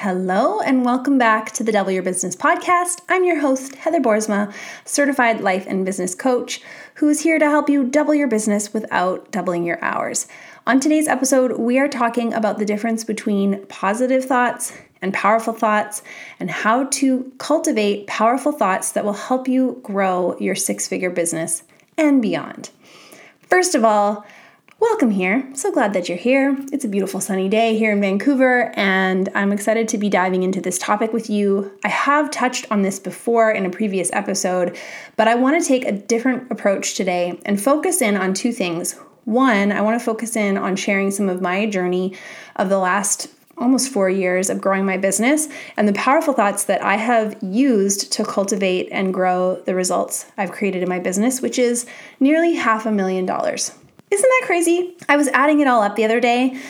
Hello, and welcome back to the Double Your Business podcast. I'm your host, Heather Boersma, certified life and business coach, who is here to help you double your business without doubling your hours. On today's episode, we are talking about the difference between positive thoughts and powerful thoughts, and how to cultivate powerful thoughts that will help you grow your six figure business and beyond. First of all, Welcome here. So glad that you're here. It's a beautiful sunny day here in Vancouver, and I'm excited to be diving into this topic with you. I have touched on this before in a previous episode, but I want to take a different approach today and focus in on two things. One, I want to focus in on sharing some of my journey of the last almost four years of growing my business and the powerful thoughts that I have used to cultivate and grow the results I've created in my business, which is nearly half a million dollars. Isn't that crazy? I was adding it all up the other day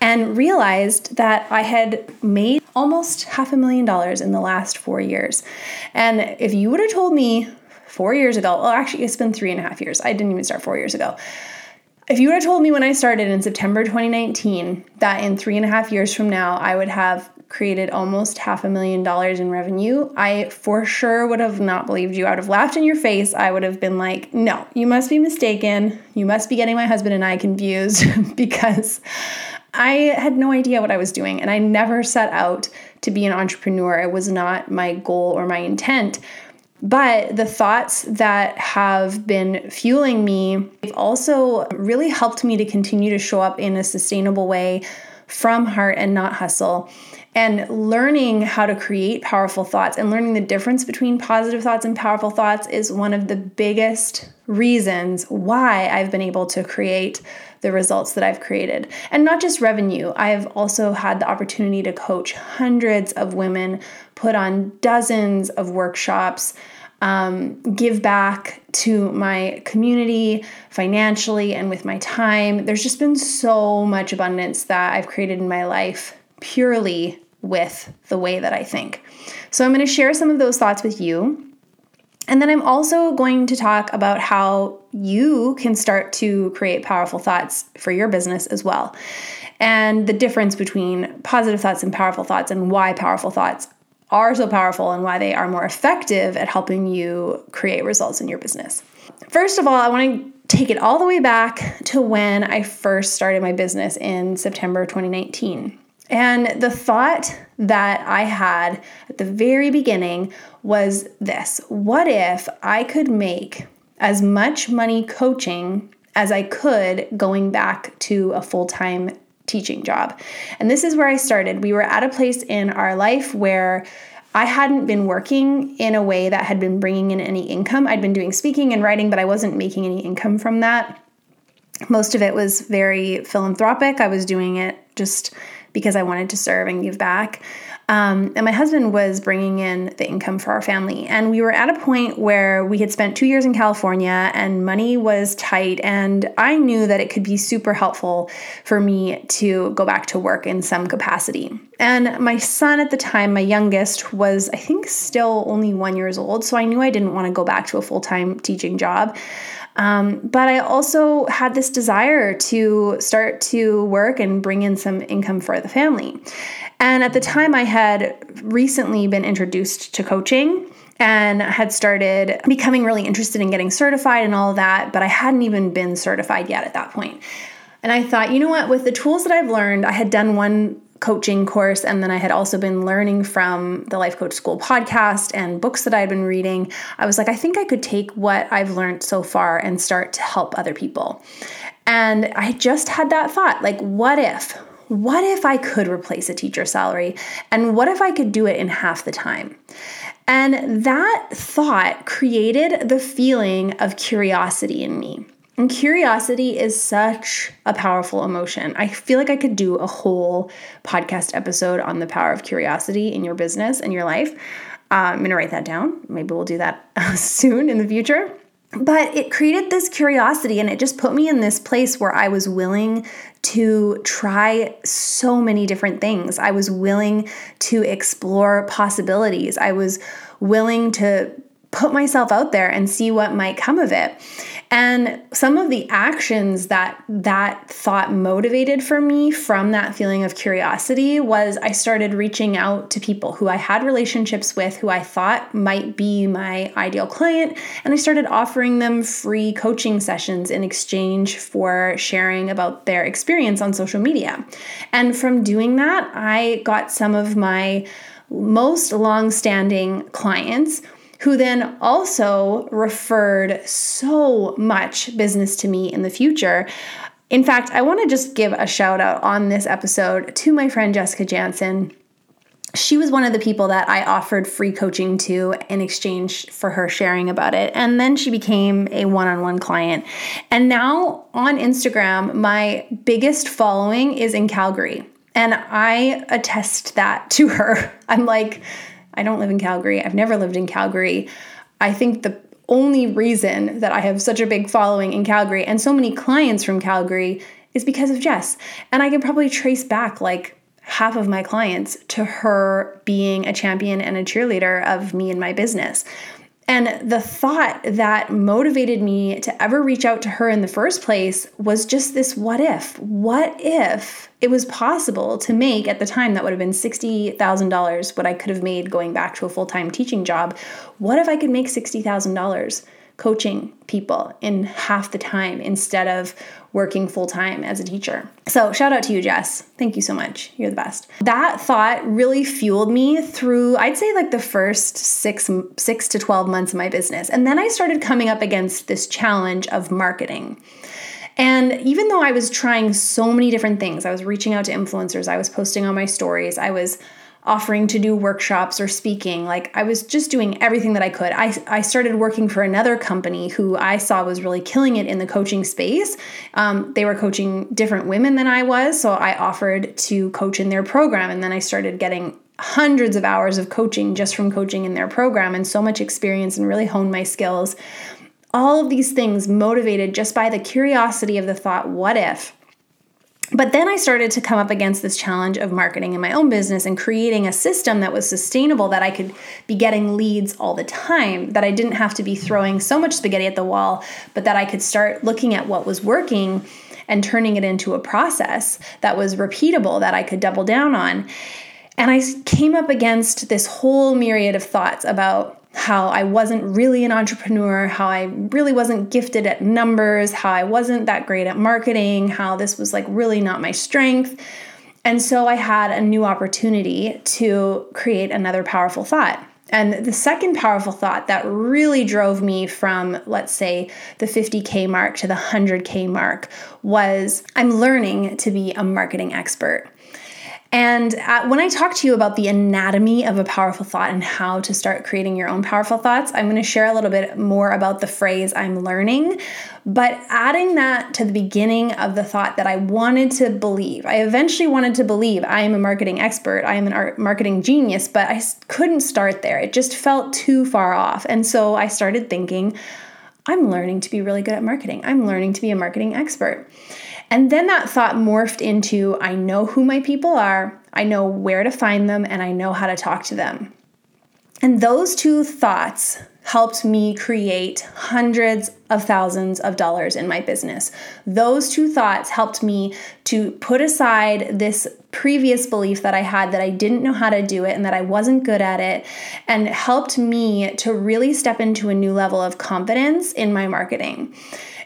and realized that I had made almost half a million dollars in the last four years. And if you would have told me four years ago, well, actually, it's been three and a half years. I didn't even start four years ago. If you would have told me when I started in September 2019 that in three and a half years from now I would have created almost half a million dollars in revenue, I for sure would have not believed you. I would have laughed in your face. I would have been like, no, you must be mistaken. You must be getting my husband and I confused because I had no idea what I was doing and I never set out to be an entrepreneur. It was not my goal or my intent. But the thoughts that have been fueling me have also really helped me to continue to show up in a sustainable way from heart and not hustle and learning how to create powerful thoughts and learning the difference between positive thoughts and powerful thoughts is one of the biggest reasons why I've been able to create the results that I've created. And not just revenue, I've also had the opportunity to coach hundreds of women, put on dozens of workshops. Um, give back to my community financially and with my time. There's just been so much abundance that I've created in my life purely with the way that I think. So, I'm going to share some of those thoughts with you. And then I'm also going to talk about how you can start to create powerful thoughts for your business as well. And the difference between positive thoughts and powerful thoughts, and why powerful thoughts are so powerful and why they are more effective at helping you create results in your business. First of all, I want to take it all the way back to when I first started my business in September 2019. And the thought that I had at the very beginning was this What if I could make as much money coaching as I could going back to a full time teaching job? And this is where I started. We were at a place in our life where I hadn't been working in a way that had been bringing in any income. I'd been doing speaking and writing, but I wasn't making any income from that. Most of it was very philanthropic. I was doing it just because I wanted to serve and give back. Um, and my husband was bringing in the income for our family. And we were at a point where we had spent two years in California and money was tight. And I knew that it could be super helpful for me to go back to work in some capacity. And my son at the time, my youngest, was I think still only one years old. So I knew I didn't want to go back to a full time teaching job. Um, but I also had this desire to start to work and bring in some income for the family. And at the time, I had recently been introduced to coaching and had started becoming really interested in getting certified and all of that, but I hadn't even been certified yet at that point. And I thought, you know what, with the tools that I've learned, I had done one coaching course. And then I had also been learning from the Life Coach School podcast and books that I'd been reading. I was like, I think I could take what I've learned so far and start to help other people. And I just had that thought like, what if? What if I could replace a teacher salary? And what if I could do it in half the time? And that thought created the feeling of curiosity in me. And curiosity is such a powerful emotion. I feel like I could do a whole podcast episode on the power of curiosity in your business and your life. Uh, I'm going to write that down. Maybe we'll do that soon in the future. But it created this curiosity and it just put me in this place where I was willing to try so many different things. I was willing to explore possibilities. I was willing to put myself out there and see what might come of it. And some of the actions that that thought motivated for me from that feeling of curiosity was I started reaching out to people who I had relationships with, who I thought might be my ideal client, and I started offering them free coaching sessions in exchange for sharing about their experience on social media. And from doing that, I got some of my most long standing clients who then also referred so much business to me in the future. In fact, I want to just give a shout out on this episode to my friend Jessica Jansen. She was one of the people that I offered free coaching to in exchange for her sharing about it. And then she became a one on one client. And now on Instagram, my biggest following is in Calgary. And I attest that to her. I'm like, I don't live in Calgary. I've never lived in Calgary. I think the only reason that I have such a big following in Calgary and so many clients from Calgary is because of Jess. And I can probably trace back like half of my clients to her being a champion and a cheerleader of me and my business. And the thought that motivated me to ever reach out to her in the first place was just this what if? What if it was possible to make at the time that would have been $60,000 what I could have made going back to a full time teaching job? What if I could make $60,000 coaching people in half the time instead of working full time as a teacher. So, shout out to you, Jess. Thank you so much. You're the best. That thought really fueled me through, I'd say, like the first six, six to 12 months of my business. And then I started coming up against this challenge of marketing. And even though I was trying so many different things, I was reaching out to influencers, I was posting on my stories, I was offering to do workshops or speaking. Like I was just doing everything that I could. I, I started working for another company who I saw was really killing it in the coaching space. Um, they were coaching different women than I was. So I offered to coach in their program. And then I started getting hundreds of hours of coaching just from coaching in their program and so much experience and really honed my skills. All of these things motivated just by the curiosity of the thought, what if? But then I started to come up against this challenge of marketing in my own business and creating a system that was sustainable, that I could be getting leads all the time, that I didn't have to be throwing so much spaghetti at the wall, but that I could start looking at what was working and turning it into a process that was repeatable, that I could double down on. And I came up against this whole myriad of thoughts about how I wasn't really an entrepreneur, how I really wasn't gifted at numbers, how I wasn't that great at marketing, how this was like really not my strength. And so I had a new opportunity to create another powerful thought. And the second powerful thought that really drove me from, let's say, the 50K mark to the 100K mark was I'm learning to be a marketing expert. And uh, when I talk to you about the anatomy of a powerful thought and how to start creating your own powerful thoughts, I'm going to share a little bit more about the phrase I'm learning. But adding that to the beginning of the thought that I wanted to believe, I eventually wanted to believe I am a marketing expert, I am an art marketing genius, but I couldn't start there. It just felt too far off. And so I started thinking, I'm learning to be really good at marketing. I'm learning to be a marketing expert. And then that thought morphed into I know who my people are, I know where to find them, and I know how to talk to them. And those two thoughts helped me create hundreds of thousands of dollars in my business. Those two thoughts helped me to put aside this previous belief that I had that I didn't know how to do it and that I wasn't good at it, and helped me to really step into a new level of confidence in my marketing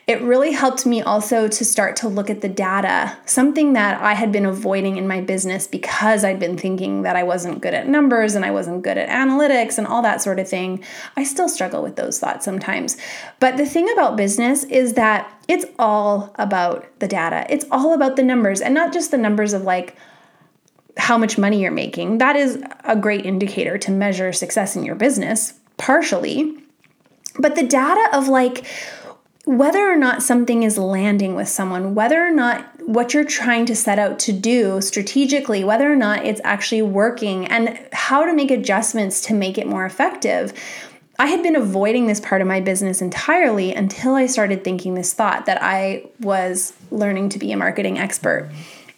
it really helped me also to start to look at the data, something that I had been avoiding in my business because I'd been thinking that I wasn't good at numbers and I wasn't good at analytics and all that sort of thing. I still struggle with those thoughts sometimes. But the thing about business is that it's all about the data, it's all about the numbers, and not just the numbers of like, how much money you're making. That is a great indicator to measure success in your business, partially. But the data of like, whether or not something is landing with someone, whether or not what you're trying to set out to do strategically, whether or not it's actually working, and how to make adjustments to make it more effective. I had been avoiding this part of my business entirely until I started thinking this thought that I was learning to be a marketing expert.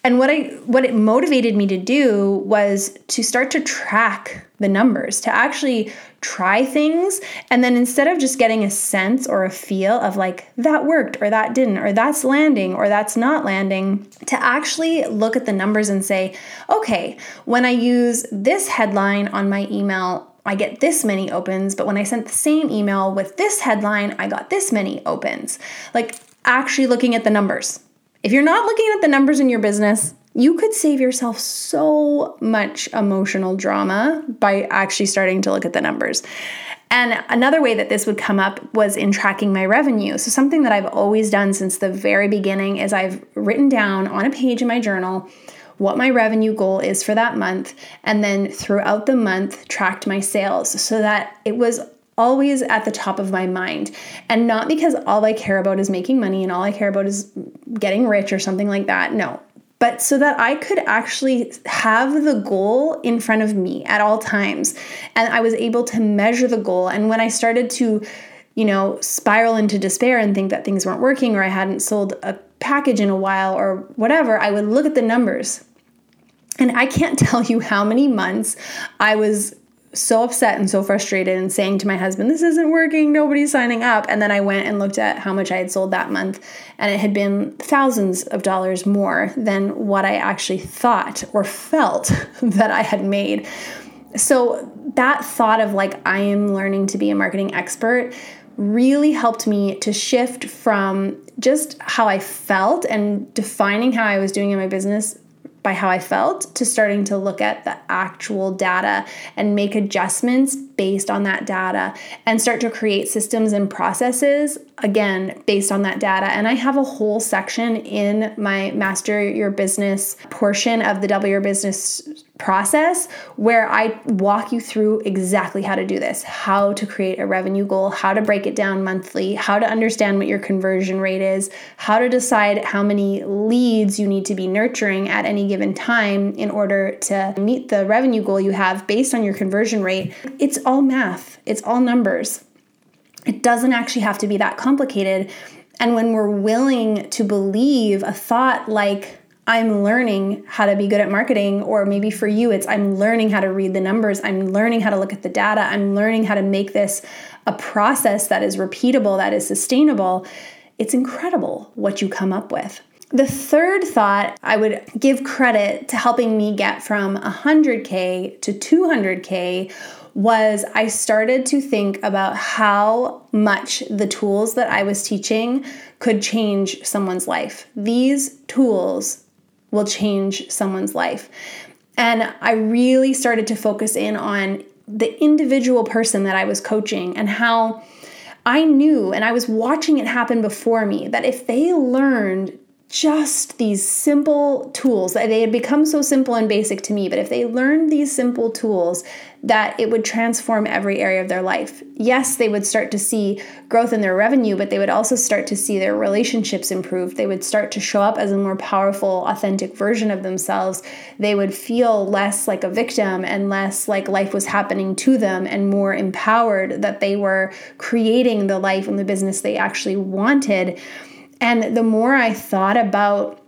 And what I what it motivated me to do was to start to track the numbers, to actually try things and then instead of just getting a sense or a feel of like that worked or that didn't or that's landing or that's not landing, to actually look at the numbers and say, "Okay, when I use this headline on my email, I get this many opens, but when I sent the same email with this headline, I got this many opens." Like actually looking at the numbers. If you're not looking at the numbers in your business, you could save yourself so much emotional drama by actually starting to look at the numbers. And another way that this would come up was in tracking my revenue. So, something that I've always done since the very beginning is I've written down on a page in my journal what my revenue goal is for that month, and then throughout the month, tracked my sales so that it was always at the top of my mind. And not because all I care about is making money and all I care about is getting rich or something like that. No, but so that I could actually have the goal in front of me at all times. And I was able to measure the goal. And when I started to, you know, spiral into despair and think that things weren't working or I hadn't sold a package in a while or whatever, I would look at the numbers. And I can't tell you how many months I was so upset and so frustrated and saying to my husband, This isn't working, nobody's signing up. And then I went and looked at how much I had sold that month, and it had been thousands of dollars more than what I actually thought or felt that I had made. So that thought of like, I am learning to be a marketing expert really helped me to shift from just how I felt and defining how I was doing in my business by how I felt to starting to look at the actual data and make adjustments based on that data and start to create systems and processes again based on that data. And I have a whole section in my Master Your Business portion of the Double Your Business process where I walk you through exactly how to do this, how to create a revenue goal, how to break it down monthly, how to understand what your conversion rate is, how to decide how many leads you need to be nurturing at any given time in order to meet the revenue goal you have based on your conversion rate. It's all math, it's all numbers. It doesn't actually have to be that complicated. And when we're willing to believe a thought like, I'm learning how to be good at marketing, or maybe for you, it's I'm learning how to read the numbers, I'm learning how to look at the data, I'm learning how to make this a process that is repeatable, that is sustainable. It's incredible what you come up with. The third thought I would give credit to helping me get from 100K to 200K was I started to think about how much the tools that I was teaching could change someone's life. These tools will change someone's life. And I really started to focus in on the individual person that I was coaching and how I knew and I was watching it happen before me that if they learned just these simple tools. That they had become so simple and basic to me but if they learned these simple tools that it would transform every area of their life. Yes they would start to see growth in their revenue but they would also start to see their relationships improve. They would start to show up as a more powerful authentic version of themselves. They would feel less like a victim and less like life was happening to them and more empowered that they were creating the life and the business they actually wanted and the more I thought about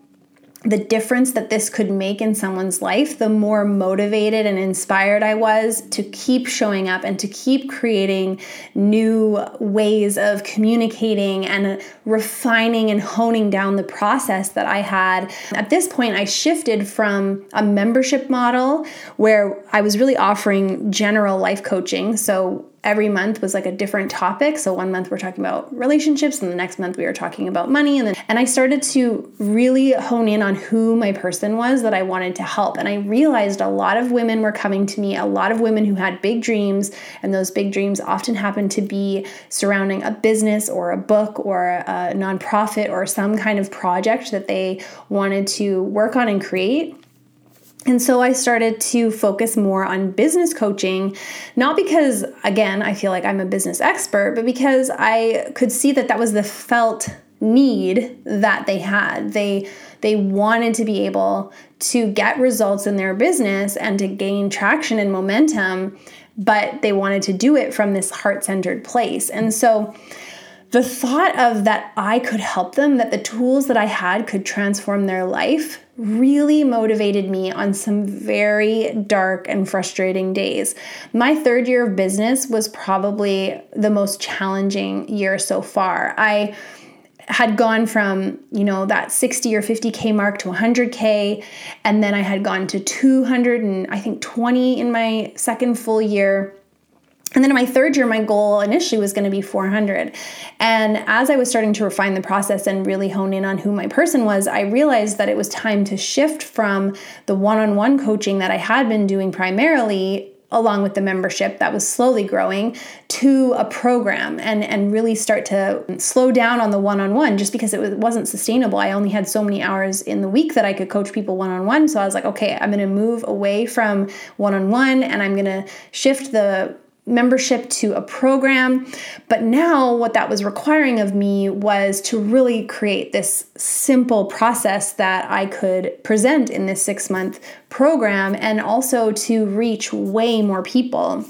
the difference that this could make in someone's life, the more motivated and inspired I was to keep showing up and to keep creating new ways of communicating and refining and honing down the process that I had. At this point, I shifted from a membership model where I was really offering general life coaching. So every month was like a different topic. So one month we're talking about relationships, and the next month we were talking about money. And then and I started to really hone in on who my person was that I wanted to help. And I realized a lot of women were coming to me, a lot of women who had big dreams, and those big dreams often happened to be surrounding a business or a book or a nonprofit or some kind of project that they wanted to work on and create. And so I started to focus more on business coaching, not because, again, I feel like I'm a business expert, but because I could see that that was the felt need that they had. They they wanted to be able to get results in their business and to gain traction and momentum, but they wanted to do it from this heart-centered place. And so the thought of that I could help them, that the tools that I had could transform their life, really motivated me on some very dark and frustrating days. My third year of business was probably the most challenging year so far. I had gone from, you know, that 60 or 50K mark to 100K. And then I had gone to 200 and I think 20 in my second full year. And then in my third year, my goal initially was going to be 400. And as I was starting to refine the process and really hone in on who my person was, I realized that it was time to shift from the one on one coaching that I had been doing primarily along with the membership that was slowly growing to a program and and really start to slow down on the one-on-one just because it was, wasn't sustainable i only had so many hours in the week that i could coach people one-on-one so i was like okay i'm going to move away from one-on-one and i'm going to shift the membership to a program. But now, what that was requiring of me was to really create this simple process that I could present in this six month program and also to reach way more people.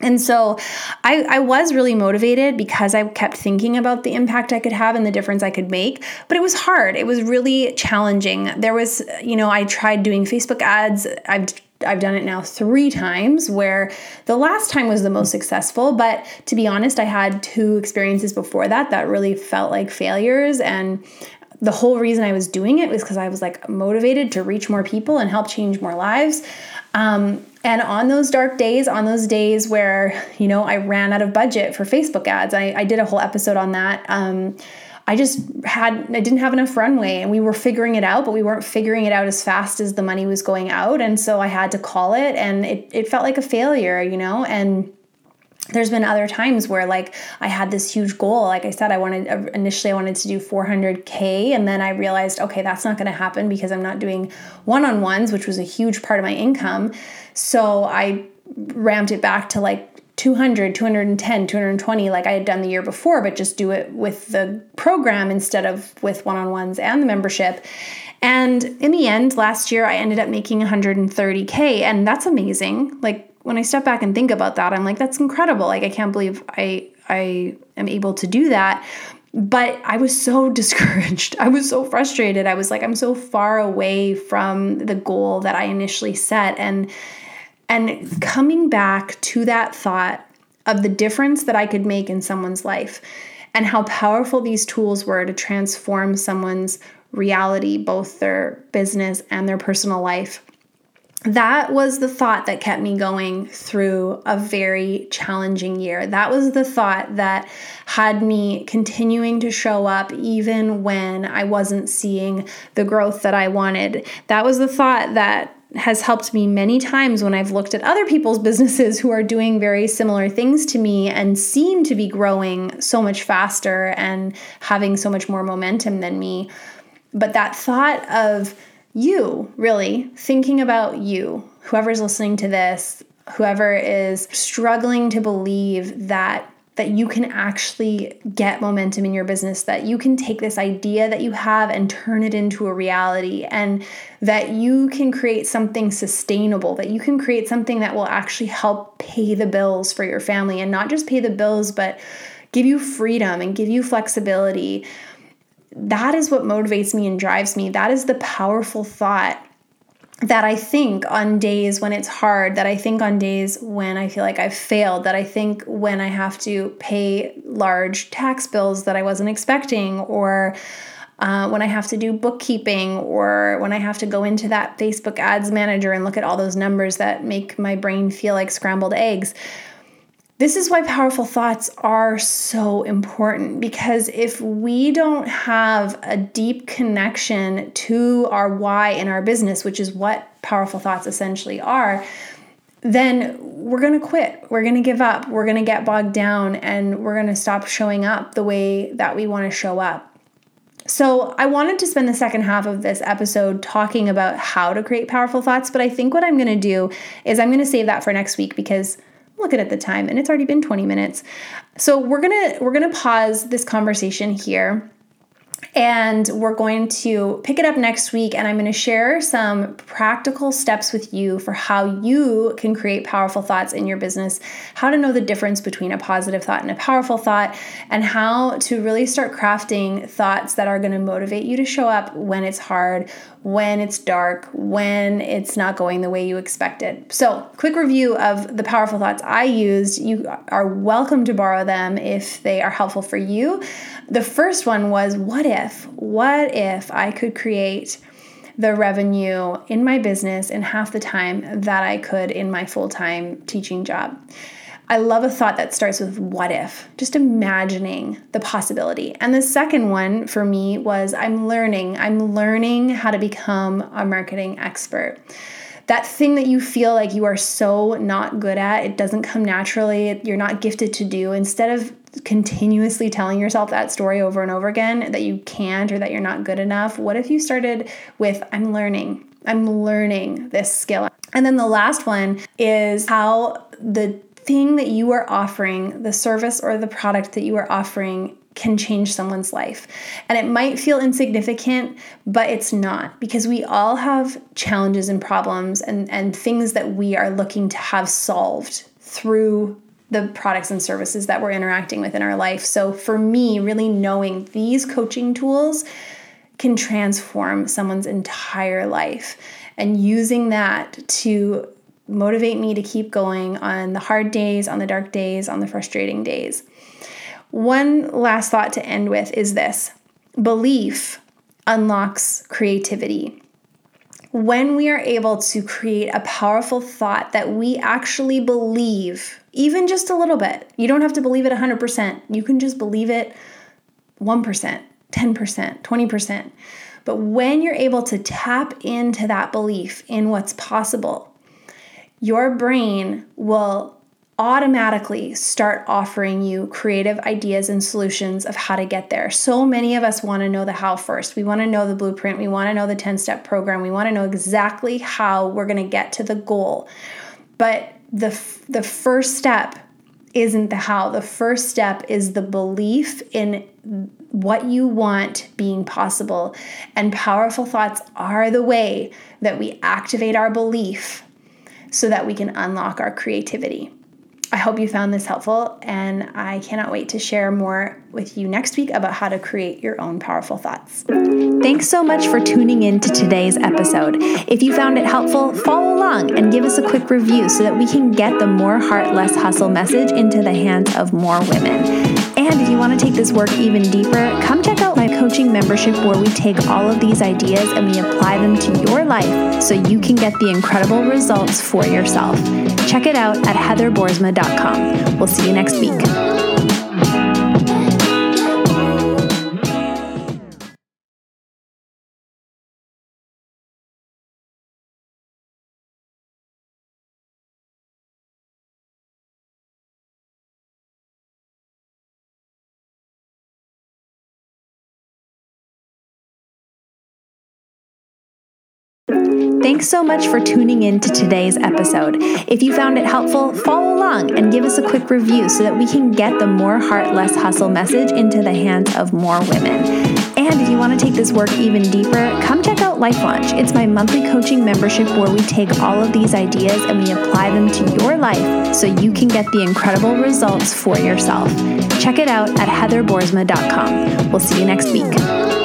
And so I, I, was really motivated because I kept thinking about the impact I could have and the difference I could make. But it was hard. It was really challenging. There was, you know, I tried doing Facebook ads. I've I've done it now three times where the last time was the most successful. But to be honest, I had two experiences before that that really felt like failures. And the whole reason I was doing it was because I was like motivated to reach more people and help change more lives. Um, and on those dark days, on those days where, you know, I ran out of budget for Facebook ads, I, I did a whole episode on that. Um, I just had I didn't have enough runway and we were figuring it out, but we weren't figuring it out as fast as the money was going out. And so I had to call it and it, it felt like a failure, you know, and there's been other times where like I had this huge goal. Like I said, I wanted uh, initially I wanted to do 400k, and then I realized okay, that's not going to happen because I'm not doing one-on-ones, which was a huge part of my income. So I ramped it back to like 200, 210, 220 like I had done the year before, but just do it with the program instead of with one on ones and the membership. And in the end, last year I ended up making 130K, and that's amazing. Like when I step back and think about that, I'm like, that's incredible. Like I can't believe I I am able to do that. But I was so discouraged. I was so frustrated. I was like, I'm so far away from the goal that I initially set. And and coming back to that thought of the difference that I could make in someone's life and how powerful these tools were to transform someone's reality, both their business and their personal life. That was the thought that kept me going through a very challenging year. That was the thought that had me continuing to show up even when I wasn't seeing the growth that I wanted. That was the thought that has helped me many times when I've looked at other people's businesses who are doing very similar things to me and seem to be growing so much faster and having so much more momentum than me. But that thought of you, really, thinking about you, whoever's listening to this, whoever is struggling to believe that that you can actually get momentum in your business, that you can take this idea that you have and turn it into a reality, and that you can create something sustainable, that you can create something that will actually help pay the bills for your family and not just pay the bills, but give you freedom and give you flexibility. That is what motivates me and drives me. That is the powerful thought that I think on days when it's hard, that I think on days when I feel like I've failed, that I think when I have to pay large tax bills that I wasn't expecting, or uh, when I have to do bookkeeping, or when I have to go into that Facebook ads manager and look at all those numbers that make my brain feel like scrambled eggs. This is why powerful thoughts are so important because if we don't have a deep connection to our why in our business, which is what powerful thoughts essentially are, then we're going to quit. We're going to give up. We're going to get bogged down and we're going to stop showing up the way that we want to show up. So, I wanted to spend the second half of this episode talking about how to create powerful thoughts, but I think what I'm going to do is I'm going to save that for next week because looking at the time and it's already been 20 minutes. So we're going to we're going to pause this conversation here and we're going to pick it up next week and I'm going to share some practical steps with you for how you can create powerful thoughts in your business, how to know the difference between a positive thought and a powerful thought, and how to really start crafting thoughts that are going to motivate you to show up when it's hard, when it's dark, when it's not going the way you expected. So, quick review of the powerful thoughts I used. You are welcome to borrow them if they are helpful for you. The first one was what if? What if I could create the revenue in my business in half the time that I could in my full time teaching job? I love a thought that starts with what if, just imagining the possibility. And the second one for me was I'm learning. I'm learning how to become a marketing expert. That thing that you feel like you are so not good at, it doesn't come naturally, you're not gifted to do, instead of continuously telling yourself that story over and over again that you can't or that you're not good enough, what if you started with I'm learning? I'm learning this skill. And then the last one is how the thing that you are offering, the service or the product that you are offering, can change someone's life. And it might feel insignificant, but it's not because we all have challenges and problems and, and things that we are looking to have solved through the products and services that we're interacting with in our life. So for me, really knowing these coaching tools can transform someone's entire life and using that to motivate me to keep going on the hard days, on the dark days, on the frustrating days. One last thought to end with is this belief unlocks creativity. When we are able to create a powerful thought that we actually believe, even just a little bit, you don't have to believe it 100%. You can just believe it 1%, 10%, 20%. But when you're able to tap into that belief in what's possible, your brain will automatically start offering you creative ideas and solutions of how to get there. So many of us want to know the how first. We want to know the blueprint. We want to know the 10 step program. We want to know exactly how we're going to get to the goal. But the, the first step isn't the how. The first step is the belief in what you want being possible. And powerful thoughts are the way that we activate our belief so that we can unlock our creativity. I hope you found this helpful, and I cannot wait to share more with you next week about how to create your own powerful thoughts. Thanks so much for tuning in to today's episode. If you found it helpful, follow along and give us a quick review so that we can get the more heart, less hustle message into the hands of more women. And if you want to take this work even deeper, come check out my coaching membership where we take all of these ideas and we apply them to your life so you can get the incredible results for yourself. Check it out at heatherboersma.com. We'll see you next week. Thanks so much for tuning in to today's episode. If you found it helpful, follow along and give us a quick review so that we can get the more heart, less hustle message into the hands of more women. And if you want to take this work even deeper, come check out Life Launch. It's my monthly coaching membership where we take all of these ideas and we apply them to your life so you can get the incredible results for yourself. Check it out at heatherboersma.com. We'll see you next week.